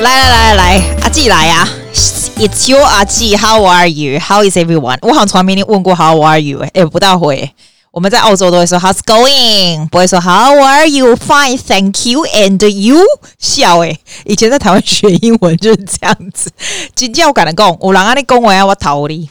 来来来来，阿季来呀！It's your 阿季，How are you? How is everyone? 我好像从来没你问过 How are you？哎，不大会。我们在澳洲都会说 How's going？不会说 How are you? Fine, thank you. And you？笑哎！以前在台湾学英文就是这样子。今叫我敢讲，有人跟你讲话，我逃你。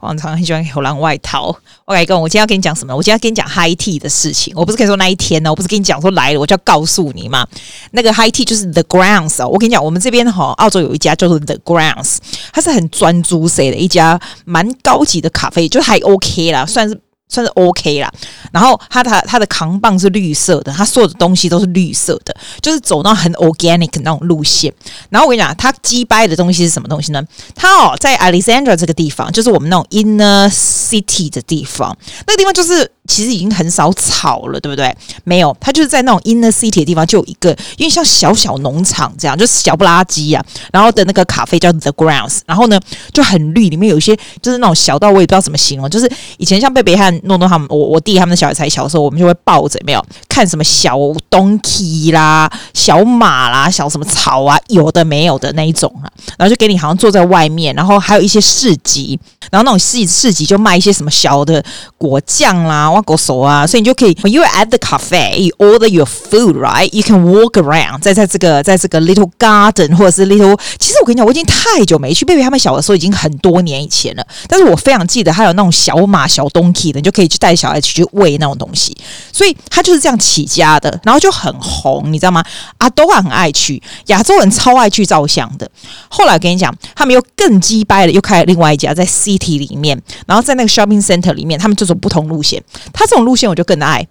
我常常很喜欢流浪外套。我跟你讲，我今天要跟你讲什么？我今天要跟你讲 high tea 的事情。我不是跟你说那一天呢，我不是跟你讲说来了，我就要告诉你嘛。那个 high tea 就是 The Grounds 哦。我跟你讲，我们这边哈，澳洲有一家叫做 The Grounds，它是很专注谁的一家蛮高级的咖啡，就还 OK 啦，算是。算是 OK 啦，然后他他他的扛棒是绿色的，他所有的东西都是绿色的，就是走那很 organic 那种路线。然后我跟你讲，他击败的东西是什么东西呢？他哦，在 Alexandra 这个地方，就是我们那种 inner city 的地方，那个地方就是。其实已经很少草了，对不对？没有，它就是在那种 inner city 的地方，就有一个，因为像小小农场这样，就是小不拉几啊。然后的那个咖啡叫 The Grounds，然后呢就很绿，里面有一些就是那种小到我也不知道怎么形容，就是以前像贝贝和诺诺他们，我我弟他们的小孩才小的时候，我们就会抱着没有看什么小 donkey 啦、小马啦、小什么草啊，有的没有的那一种啊。然后就给你好像坐在外面，然后还有一些市集，然后那种市市集就卖一些什么小的果酱啦。狗手啊，所以你就可以，When you at the cafe, you order your food, right? You can walk around，在在这个在这个 little garden 或者是 little，其实我跟你讲，我已经太久没去，贝贝他们小的时候已经很多年以前了。但是我非常记得，还有那种小马、小 donkey 的，你就可以去带小孩去喂那种东西。所以他就是这样起家的，然后就很红，你知道吗？阿都很爱去，亚洲人超爱去照相的。后来我跟你讲，他们又更鸡掰了，又开了另外一家在 city 里面，然后在那个 shopping center 里面，他们就走不同路线。他这种路线我就更爱，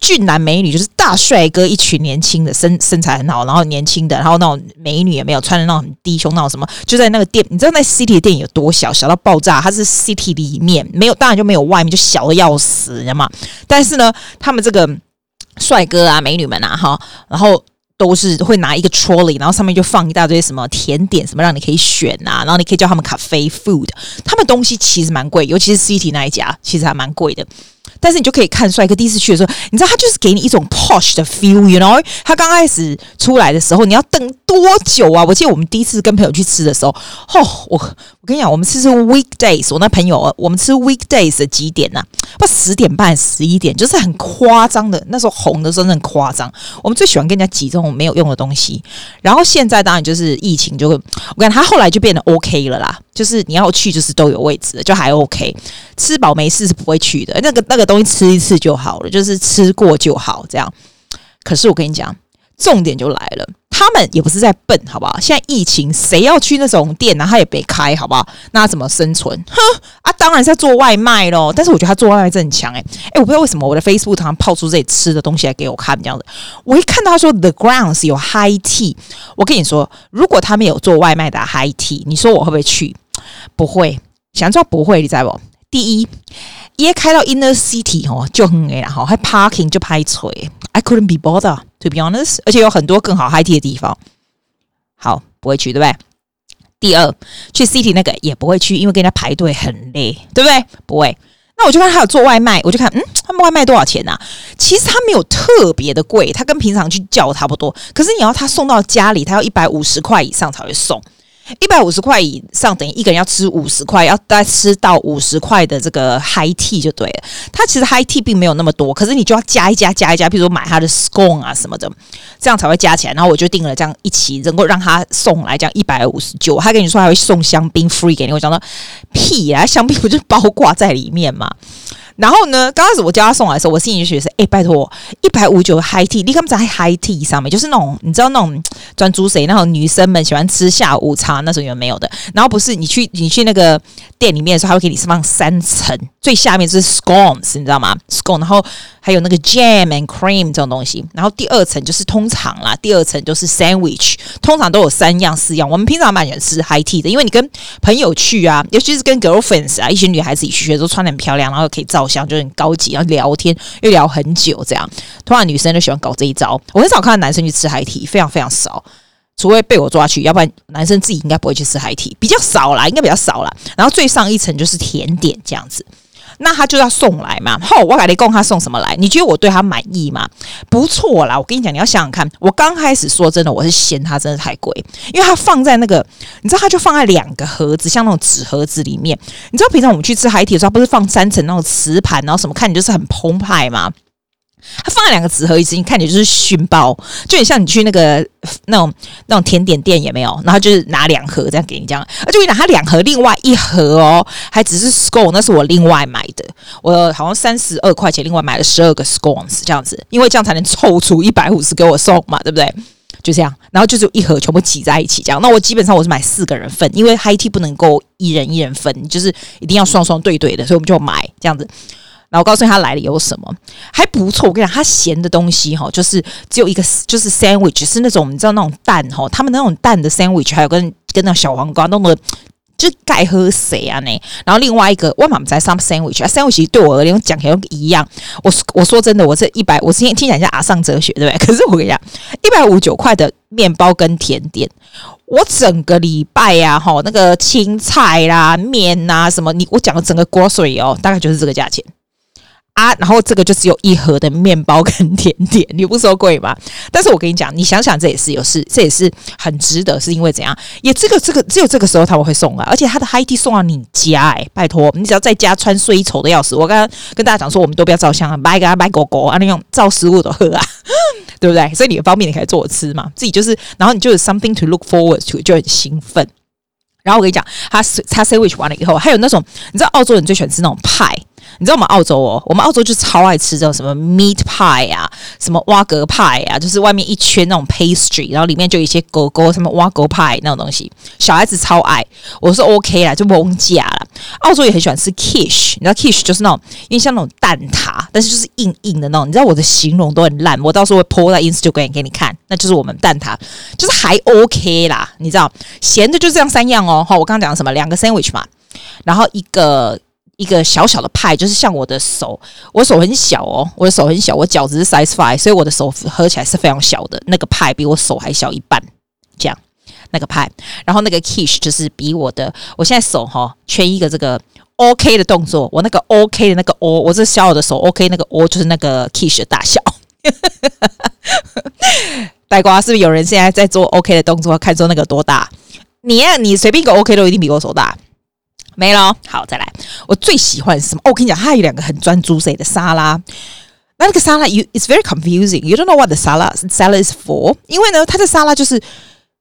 俊男美女就是大帅哥一群年轻的身身材很好，然后年轻的，然后那种美女也没有穿的那种很低胸那种什么，就在那个店，你知道那 city 的店有多小，小到爆炸，它是 city 里面没有，当然就没有外面，就小的要死，你知道吗？但是呢，他们这个帅哥啊美女们啊哈，然后都是会拿一个 trolley，然后上面就放一大堆什么甜点什么让你可以选啊，然后你可以叫他们咖啡 food，他们东西其实蛮贵，尤其是 city 那一家其实还蛮贵的。但是你就可以看帅哥第一次去的时候，你知道他就是给你一种 posh 的 feel，you know？他刚开始出来的时候，你要等多久啊？我记得我们第一次跟朋友去吃的时候，哦，我我跟你讲，我们吃是 weekdays，我那朋友我们吃 weekdays 的几点呢、啊？不十点半、十一点，就是很夸张的。那时候红的时候真的很夸张。我们最喜欢跟人家挤这种没有用的东西。然后现在当然就是疫情就会，我感觉他后来就变得 OK 了啦，就是你要去就是都有位置的，就还 OK。吃饱没事是不会去的，那个那个东西吃一次就好了，就是吃过就好这样。可是我跟你讲，重点就来了，他们也不是在笨，好不好？现在疫情，谁要去那种店呢？他也别开，好不好？那怎么生存？哼啊，当然是要做外卖喽。但是我觉得他做外卖真很强诶、欸。诶、我不知道为什么我的 Facebook 常常抛出这里吃的东西来给我看，这样子。我一看到他说 The Grounds 有 High Tea，我跟你说，如果他们有做外卖的 High Tea，你说我会不会去？不会，想知道不会，你知道不？第一，一开到 inner city 哦，就很哎，然后还 parking 就拍锤，I couldn't be bothered to be honest，而且有很多更好 high 的地方。好，不会去，对不对？第二，去 city 那个也不会去，因为跟人家排队很累，对不对？不会。那我就看他有做外卖，我就看，嗯，他们外卖多少钱呐、啊？其实他没有特别的贵，他跟平常去叫差不多。可是你要他送到家里，他要一百五十块以上才会送。一百五十块以上等于一个人要吃五十块，要再吃到五十块的这个 high tea 就对了。它其实 high tea 并没有那么多，可是你就要加一加加一加，比如说买它的 scone 啊什么的，这样才会加起来。然后我就订了这样一起，能够让他送来这样一百五十九。他跟你说还会送香槟 free 给你，我讲到屁啊，香槟不就是包挂在里面吗？然后呢，刚开始我叫他送来的时候，我心里就觉得，哎，拜托，一百五九 high tea，你干嘛在 high tea 上面？就是那种你知道那种专注谁那种女生们喜欢吃下午茶那种有没有的？然后不是你去你去那个店里面的时候，他会给你放三层，最下面是 scones，你知道吗？scone，然后还有那个 jam and cream 这种东西，然后第二层就是通常啦，第二层就是 sandwich，通常都有三样四样。我们平常蛮喜欢吃 high tea 的，因为你跟朋友去啊，尤其是跟 girlfriends 啊，一群女孩子一起去，都穿得很漂亮，然后可以照。相就很高级，然后聊天又聊很久，这样。通常女生就喜欢搞这一招。我很少看到男生去吃 high tea，非常非常少，除非被我抓去，要不然男生自己应该不会去吃 high tea，比较少啦，应该比较少啦。然后最上一层就是甜点这样子。那他就要送来嘛。后我跟你供他送什么来？你觉得我对他满意吗？不错啦，我跟你讲，你要想想看。我刚开始说真的，我是嫌它真的太贵，因为它放在那个，你知道，它就放在两个盒子，像那种纸盒子里面。你知道平常我们去吃海底的时候，不是放三层那种瓷盘，然后什么看你就是很澎湃嘛？它放在两个纸盒子，你看起来就是熏包，就很像你去那个那种那种甜点店也没有，然后就是拿两盒这样给你这样。而且我拿，它两盒另外一盒哦，还只是 scone，那是我另外买的，我好像三十二块钱另外买了十二个 scones 这样子，因为这样才能凑出一百五十给我送嘛，对不对？就这样，然后就是一盒全部挤在一起这样。那我基本上我是买四个人份，因为 high tea 不能够一人一人分，就是一定要双双对对的，所以我们就买这样子。然后我告诉他来了有什么还不错，我跟你讲，他咸的东西哈，就是只有一个，就是 sandwich 是那种你知道那种蛋哈，他们那种蛋的 sandwich，还有跟跟那小黄瓜弄的，就盖喝谁啊呢？然后另外一个我妈妈在上 sandwich，sandwich 对我而言讲起来一样。我我说真的，我这一百，我今天听讲一下阿上哲学对不对？可是我跟你讲，一百五九块的面包跟甜点，我整个礼拜呀哈，那个青菜啦、面呐什么，你我讲的整个 grocery 哦，大概就是这个价钱。啊，然后这个就只有一盒的面包跟甜点，你不说贵吗？但是我跟你讲，你想想，这也是有事，这也是很值得，是因为怎样？也这个这个只有这个时候他们会送啊，而且他的 high tea 送到你家，哎，拜托，你只要在家穿睡衣丑的要死。我刚刚跟大家讲说，我们都不要照相啊，买给他买狗狗啊，那种照食物都喝啊，对不对？所以你的方便你可以做我吃嘛，自己就是，然后你就有 something to look forward to，就很兴奋。然后我跟你讲，他他 sandwich 完了以后，还有那种你知道澳洲人最喜欢吃那种派。你知道我们澳洲哦，我们澳洲就超爱吃这种什么 meat pie 啊，什么蛙格派啊，就是外面一圈那种 pastry，然后里面就有一些狗狗什么蛙狗派那种东西，小孩子超爱。我说 OK 啦，就不用加了。澳洲也很喜欢吃 kish，你知道 kish 就是那种，因为像那种蛋挞，但是就是硬硬的那种。你知道我的形容都很烂，我到时候会 po 在 Instagram 给你看，那就是我们蛋挞，就是还 OK 啦。你知道咸的就这样三样哦。好，我刚刚讲什么？两个 sandwich 嘛，然后一个。一个小小的派，就是像我的手，我手很小哦，我的手很小，我脚只是 size five，所以我的手合起来是非常小的。那个派比我手还小一半，这样那个派，然后那个 kish 就是比我的，我现在手哈、哦、缺一个这个 OK 的动作，我那个 OK 的那个 O，我这小小的手 OK 那个 O 就是那个 kish 的大小。呆瓜是不是有人现在在做 OK 的动作，看说那个多大？你呀、啊，你随便一个 OK 都一定比我手大。没了，好，再来。我最喜欢什么？哦，我跟你讲，它有两个很专注谁的沙拉。那那个沙拉，you it's very confusing. You don't know what the salad salad is for. 因为呢，它的沙拉就是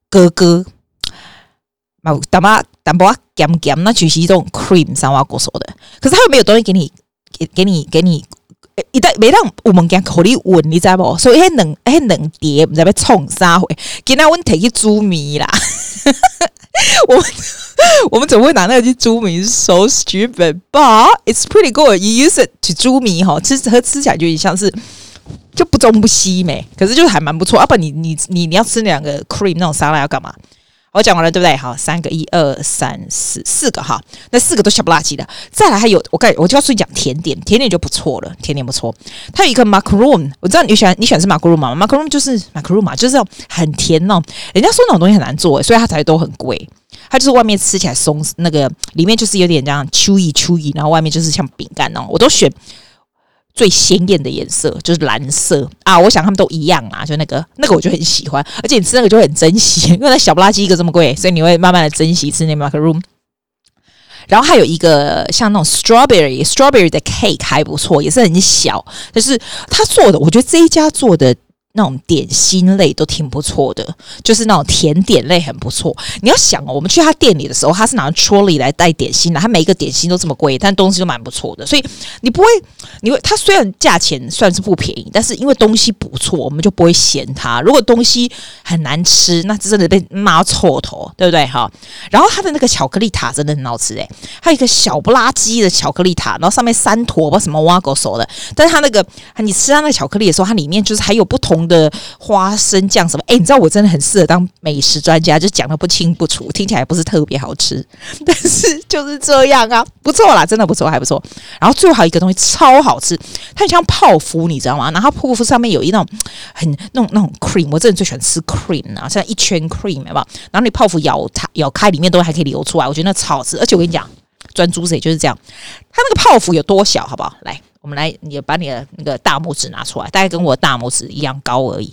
哥哥，嘛，淡薄淡薄咸咸，那就是一种 cream 三花果说的。可是它又没有东西给你，给给你给你，一旦每当我们讲口里稳，你知道不？所以迄两迄两碟，唔知要创啥货。今天我提去煮米啦。我 我们怎么会拿那个去煮米？So stupid，but it's pretty good. You use it to 煮米哈，吃和吃起来就有点像是就不中不西没，可是就是还蛮不错。啊不，你你你你要吃两个 cream 那种沙拉要干嘛？我讲完了对不对？好，三个，一二三四，四个哈，那四个都小不拉几的。再来还有，我告我就要说讲甜点，甜点就不错了，甜点不错。它有一个 macaron 我知道你喜欢你喜欢吃 macaroon 吗？macaroon 就是 macaroon 嘛，就是很甜哦。人家说那种东西很难做，所以它才都很贵。它就是外面吃起来松，那个里面就是有点这样 chewy chewy，然后外面就是像饼干哦。我都选。最鲜艳的颜色就是蓝色啊！我想他们都一样啊，就那个 那个我就很喜欢，而且你吃那个就很珍惜，因为那小不拉几一个这么贵，所以你会慢慢的珍惜吃那 macaroon。然后还有一个像那种 strawberry strawberry 的 cake 还不错，也是很小，但是他做的，我觉得这一家做的。那种点心类都挺不错的，就是那种甜点类很不错。你要想哦，我们去他店里的时候，他是拿 trolley 来带点心的，他每一个点心都这么贵，但东西都蛮不错的。所以你不会，你会，他虽然价钱算是不便宜，但是因为东西不错，我们就不会嫌它。如果东西很难吃，那真的被骂臭头，对不对？哈。然后他的那个巧克力塔真的很好吃诶，还有一个小不拉几的巧克力塔，然后上面三坨不什么挖狗手的，但是他那个你吃他那个巧克力的时候，它里面就是还有不同。的花生酱什么？哎，你知道我真的很适合当美食专家，就讲得不清不楚，听起来不是特别好吃，但是就是这样啊，不错啦，真的不错，还不错。然后最后还有一个东西超好吃，它很像泡芙，你知道吗？然后泡芙上面有一那种很那种那种 cream，我真的最喜欢吃 cream 啊，像一圈 cream 有没有？然后你泡芙咬它咬开，里面都还可以流出来，我觉得那超好吃。而且我跟你讲，专注谁就是这样。它那个泡芙有多小，好不好？来，我们来，你把你的那个大拇指拿出来，大概跟我大拇指一样高而已。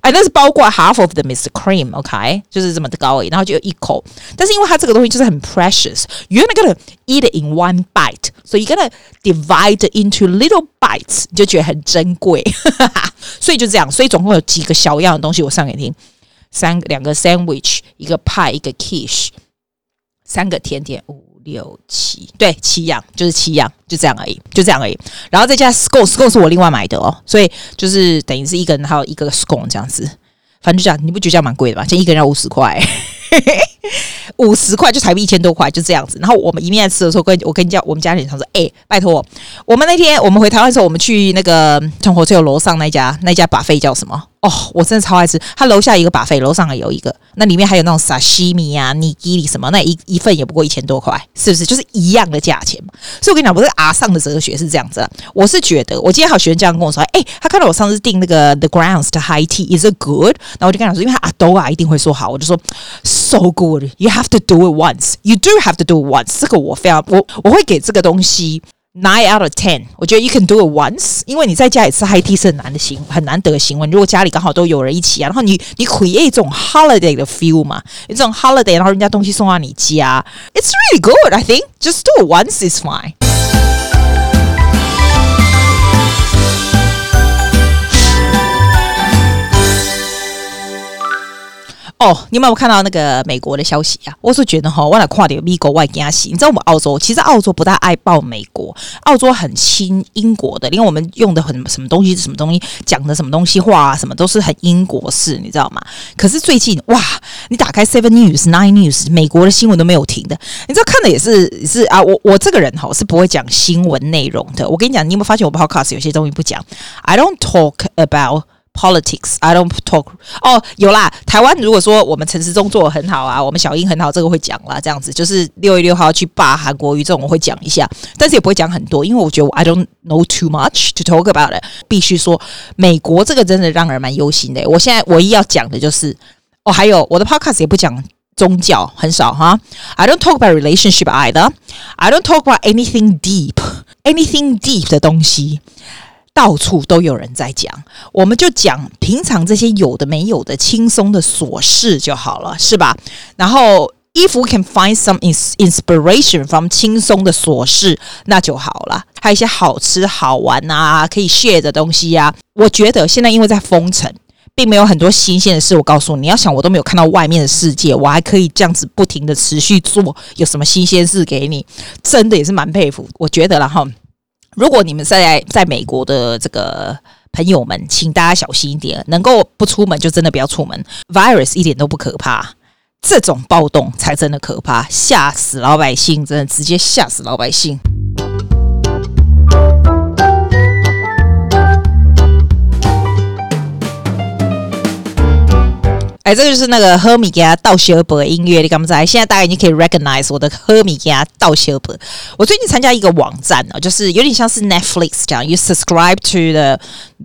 哎，那是包括 half of the Mr. Cream，OK，就是这么的高而已。然后就一口，但是因为它这个东西就是很 precious，you're gonna eat in one bite，所以 you gotta divide into little bites，你就觉得很珍贵。所以就这样，所以总共有几个小样的东西，我上给你听：三两个 sandwich，一个 pie，，一个 quiche，三个甜点。六七对七样，就是七样，就这样而已，就这样而已。然后再加 scone，scone 是我另外买的哦，所以就是等于是一个人还有一个 scone 这样子。反正就这样，你不觉得这样蛮贵的吗？这一个人要五十块，五十块就台币一千多块，就这样子。然后我们一面在吃的时候，跟我跟你讲，我们家里人说：“哎、拜托，我们那天我们回台湾的时候，我们去那个从火车有楼上那家那家把费叫什么？”哦，我真的超爱吃。他楼下一个把费楼上还有一个，那里面还有那种沙西米啊、尼基里什么，那一一份也不过一千多块，是不是？就是一样的价钱嘛。所以我跟你讲，我这个阿上的哲学是这样子。我是觉得，我今天好学生这样跟我说，哎、他看到我上次订那个 The Grounds 的 High Tea is it good？然后我就跟他说，因为他阿都啊一定会说好，我就说 So good，you have to do it once，you do have to do it once。这个我非常，我我会给这个东西。Nine out of ten，我觉得 you can do it once，因为你在家里吃 high tea 是很难的行，很难得的行为。如果家里刚好都有人一起啊，然后你你 create 这种 holiday 的 feel 嘛，这种 holiday，然后人家东西送到你家，it's really good。I think just do it once is fine。 哦，你有没有看到那个美国的消息啊？我是觉得哈，我来跨点美国外加息。你知道我们澳洲，其实澳洲不大爱报美国，澳洲很亲英国的，因为我们用的很什么东西，什么东西讲的什么东西话啊，什么都是很英国式，你知道吗？可是最近哇，你打开 Seven News、Nine News，美国的新闻都没有停的。你知道看的也是是啊，我我这个人哈是不会讲新闻内容的。我跟你讲，你有没有发现我 Podcast 有些东西不讲？I don't talk about。Politics, I don't talk. 哦，有啦。台湾如果说我们陈时中做得很好啊，我们小英很好，这个会讲啦。这样子就是六月六号去霸韩国瑜这种，我会讲一下，但是也不会讲很多，因为我觉得 I don't know too much to talk about it。必须说，美国这个真的让人蛮忧心的。我现在唯一要讲的就是，哦，还有我的 Podcast 也不讲宗教，很少哈。I don't talk about relationship either. I don't talk about anything deep, anything deep 的东西。到处都有人在讲，我们就讲平常这些有的没有的轻松的琐事就好了，是吧？然后，if we can find some inspiration from 轻松的琐事，那就好了。还有一些好吃好玩啊，可以 share 的东西呀、啊。我觉得现在因为在封城，并没有很多新鲜的事。我告诉你，你要想我都没有看到外面的世界，我还可以这样子不停的持续做，有什么新鲜事给你？真的也是蛮佩服。我觉得了哈。如果你们在在美国的这个朋友们，请大家小心一点，能够不出门就真的不要出门。Virus 一点都不可怕，这种暴动才真的可怕，吓死老百姓，真的直接吓死老百姓。哎，这个就是那个喝米给他倒小杯的音乐，你敢不知道？现在大家已经可以 recognize 我的喝米给他倒小杯。我最近参加一个网站哦，就是有点像是 Netflix 这样，you subscribe to 的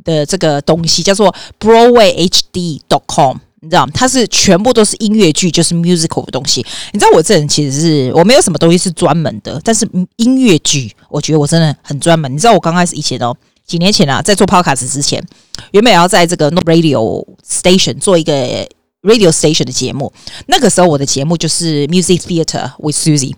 的这个东西叫做 BroadwayHD.com，你知道吗？它是全部都是音乐剧，就是 musical 的东西。你知道我这人其实是我没有什么东西是专门的，但是音乐剧我觉得我真的很专门。你知道我刚开始以前哦，几年前啊，在做 podcast 之前，原本要在这个 No radio station 做一个。Radio station 的节目，那个时候我的节目就是 Music Theater with Susie。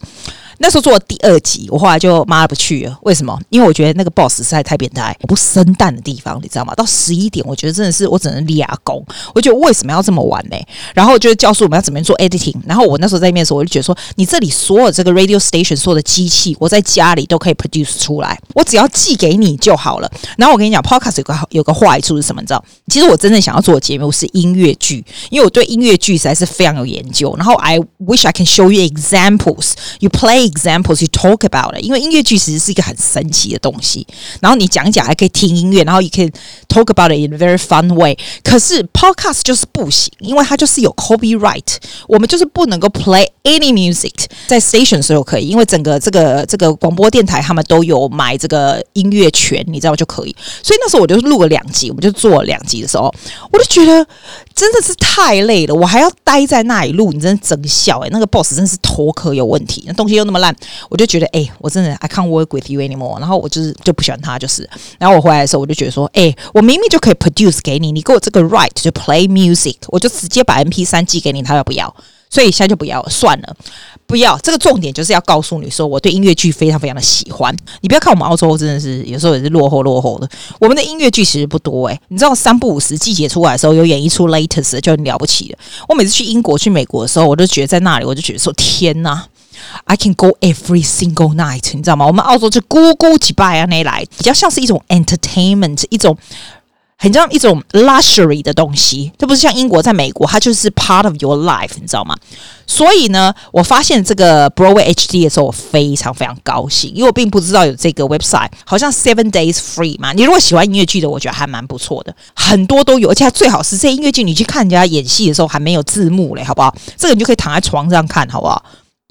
那时候做了第二集，我后来就妈不去了。为什么？因为我觉得那个 boss 实在太变态，我不生蛋的地方，你知道吗？到十一点，我觉得真的是我只能立阿功。我觉得为什么要这么晚呢？然后就是教书我们要怎么样做 editing。然后我那时候在面试，我就觉得说，你这里所有这个 radio station 所有的机器，我在家里都可以 produce 出来，我只要寄给你就好了。然后我跟你讲，podcast 有个有个坏处是什么？你知道？其实我真正想要做的节目是音乐剧，因为我对音乐剧实在是非常有研究。然后 I wish I can show you examples. You play. Examples you talk about it，因为音乐剧其实是一个很神奇的东西。然后你讲讲，还可以听音乐，然后也可以 talk about it in a very fun way。可是 podcast 就是不行，因为它就是有 copyright，我们就是不能够 play any music 在 station 时候可以，因为整个这个这个广播电台他们都有买这个音乐权，你知道就可以。所以那时候我就录了两集，我们就做了两集的时候，我就觉得真的是太累了，我还要待在那里录，你真的真笑诶、那个 boss 真是头壳有问题，那东西又那么。烂，我就觉得哎、我真的 I can't work with you anymore。然后我就是就不喜欢他，就是。然后我回来的时候，我就觉得说，哎、我明明就可以 produce 给你，你给我这个 right to play music，我就直接把 MP3 寄给你，他要不要？所以现在就不要算了，不要。这个重点就是要告诉你说，我对音乐剧非常非常的喜欢。你不要看我们澳洲真的是有时候也是落后落后的。我们的音乐剧其实不多诶，你知道三不五时季节出来的时候有演一出 latest 就很了不起了。我每次去英国去美国的时候，我都觉得在那里我就觉得说天呐，I can go every single night，你知道吗？我们澳洲就咕咕几拜啊那来，比较像是一种 entertainment 一种。很像一种 luxury 的东西，这不是像英国，在美国，它就是 part of your life，你知道吗？所以呢，我发现这个 Broadway HD 的时候，我非常非常高兴，因为我并不知道有这个 website，好像 seven days free 嘛。你如果喜欢音乐剧的，我觉得还蛮不错的，很多都有，而且它最好是这音乐剧，你去看人家演戏的时候还没有字幕嘞，好不好？这个你就可以躺在床上看，好不好？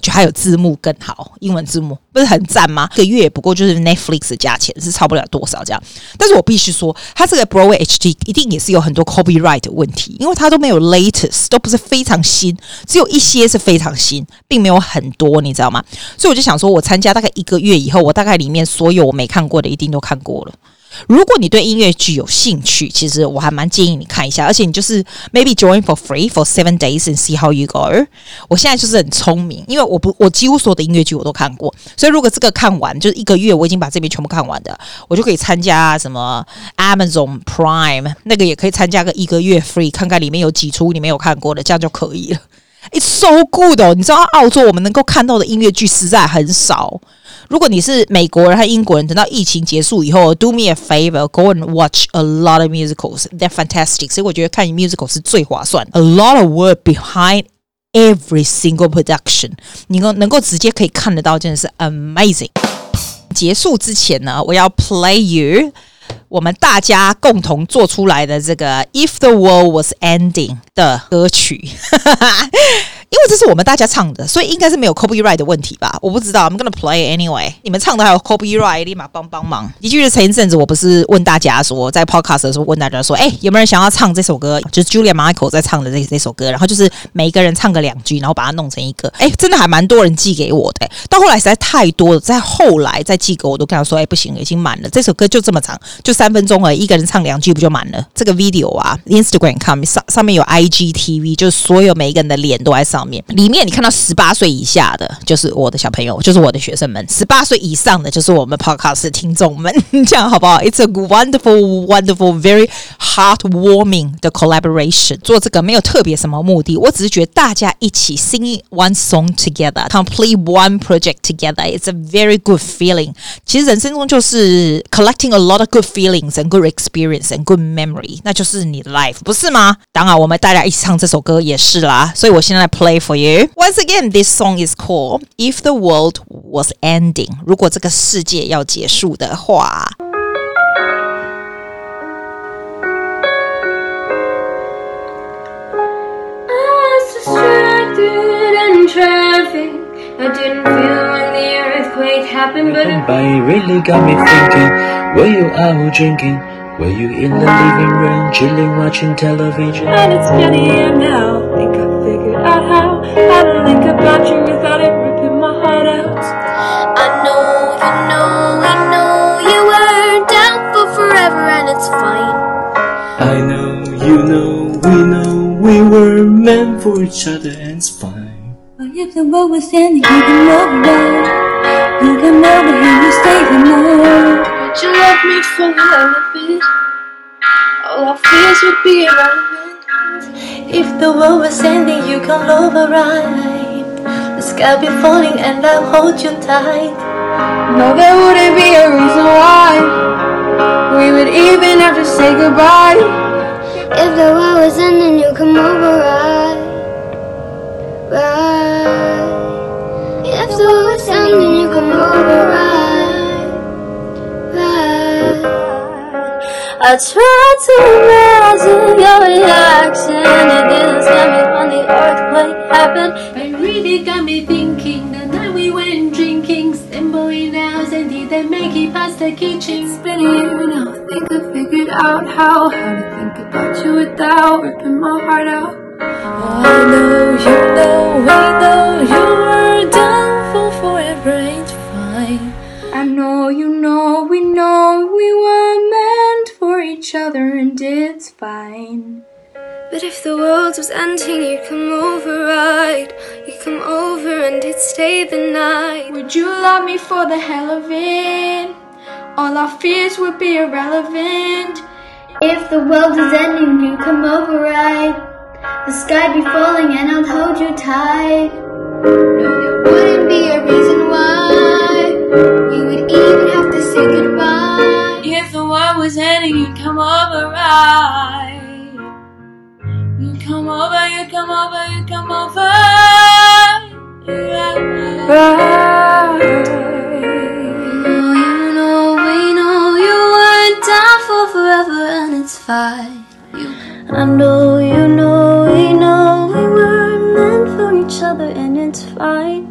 就还有字幕更好，英文字幕不是很赞吗？一个月不过就是 Netflix 的价钱，是差不了多少这样。但是我必须说，它这个 Broadway HD 一定也是有很多 copyright 的问题，因为它都没有 latest，都不是非常新，只有一些是非常新，并没有很多，你知道吗？所以我就想说，我参加大概一个月以后，我大概里面所有我没看过的，一定都看过了。如果你对音乐剧有兴趣，其实我还蛮建议你看一下，而且你就是 maybe join for free for seven days and see how you go。我现在就是很聪明，因为我不我几乎所有的音乐剧我都看过，所以如果这个看完就是一个月，我已经把这边全部看完的，我就可以参加什么 Amazon Prime 那个也可以参加个一个月 free，看看里面有几出你没有看过的，这样就可以了。It's so good 哦！你知道澳洲我们能够看到的音乐剧实在很少。如果你是美国人和英国人，等到疫情结束以后，do me a favor, go and watch a lot of musicals. They're fantastic. 所以我觉得看 musical 是最划算。A lot of work behind every single production，你能能够直接可以看得到，真的是 amazing。结束之前呢，我要 play you 我们大家共同做出来的这个 If the World Was Ending 的歌曲。因为这是我们大家唱的，所以应该是没有 copyright 的问题吧？我不知道，I'm gonna play anyway。你们唱的还有 copyright，立马帮帮忙。的确是前一阵子，我不是问大家说，在 podcast 的时候问大家说，哎，有没有人想要唱这首歌？就是 Julia Michael 在唱的这这首歌，然后就是每一个人唱个两句，然后把它弄成一个。哎，真的还蛮多人寄给我的。到后来实在太多了，在后来再寄给我，都跟他说，哎，不行，已经满了。这首歌就这么长，就三分钟而已，一个人唱两句不就满了？这个 video 啊，Instagram 上上面有 IGTV，就是所有每一个人的脸都在上。上面里面你看到十八岁以下的，就是我的小朋友，就是我的学生们；十八岁以上的，就是我们 Podcast 听众们。这样好不好？It's a wonderful, wonderful, very heartwarming 的 collaboration。做这个没有特别什么目的，我只是觉得大家一起 sing one song together, complete one project together. It's a very good feeling. 其实人生中就是 collecting a lot of good feelings and good experience and good memory，那就是你的 life，不是吗？当然，我们大家一起唱这首歌也是啦。所以我现在 play。for you. Once again, this song is called If the World Was Ending. 如果这个世界要结束的话。 about how I think about you without it ripping my heart out. I know you know we know you were doubtful forever and it's fine. I know you know we know we were meant for each other and it's fine. But if the world was ending, you can love me. You come over and you stay the night. Would you love me for the hell of it? All our fears would be irrelevant. If the world was ending. I'll be falling and I'll hold you tight. No, there wouldn't be a reason why we would even have to say goodbye. If the world was ending, you come over right, right. If the world was ending, you come over right, I tried to imagine your reaction. It didn't scare me when the earthquake happened It really got me thinking the night we went drinking Assembling hours and did they make it past the kitchen now, I think I figured out how How to think about you without ripping my heart out Oh, I know, you know, we know you were done for forever I know you know we know we were each other and it's fine. But if the world was ending, you'd come over, right? You'd come over and you'd stay the night. Would you love me for the hell of it? All our fears would be irrelevant. If the world is ending, you'd come over, right? The sky be falling and I'll hold you tight. No, there wouldn't be a reason why we would even have to say goodbye. If the world was ending, you'd come over, right? You'd come over, you'd come over, you'd come over. Yeah. Right. You know, we know you weren't down for forever, and it's fine. You, I know, you know, we know we were meant for each other, and it's fine.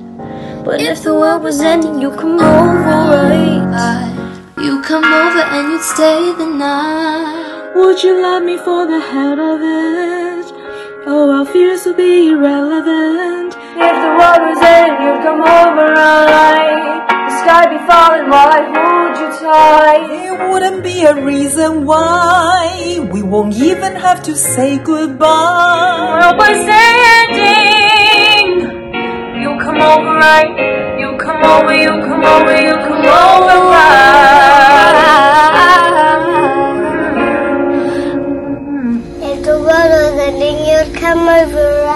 But if the world was ending, you'd come over, right? You come over and you'd stay the night. Would you love me for the hell of it? Oh, our fears will be irrelevant. If the world was ending, you'd come over, right? The sky be falling while I hold you tight. There wouldn't be a reason why we won't even have to say goodbye. World was ending. You come over, right? You come over, you come over, you come over, right? over.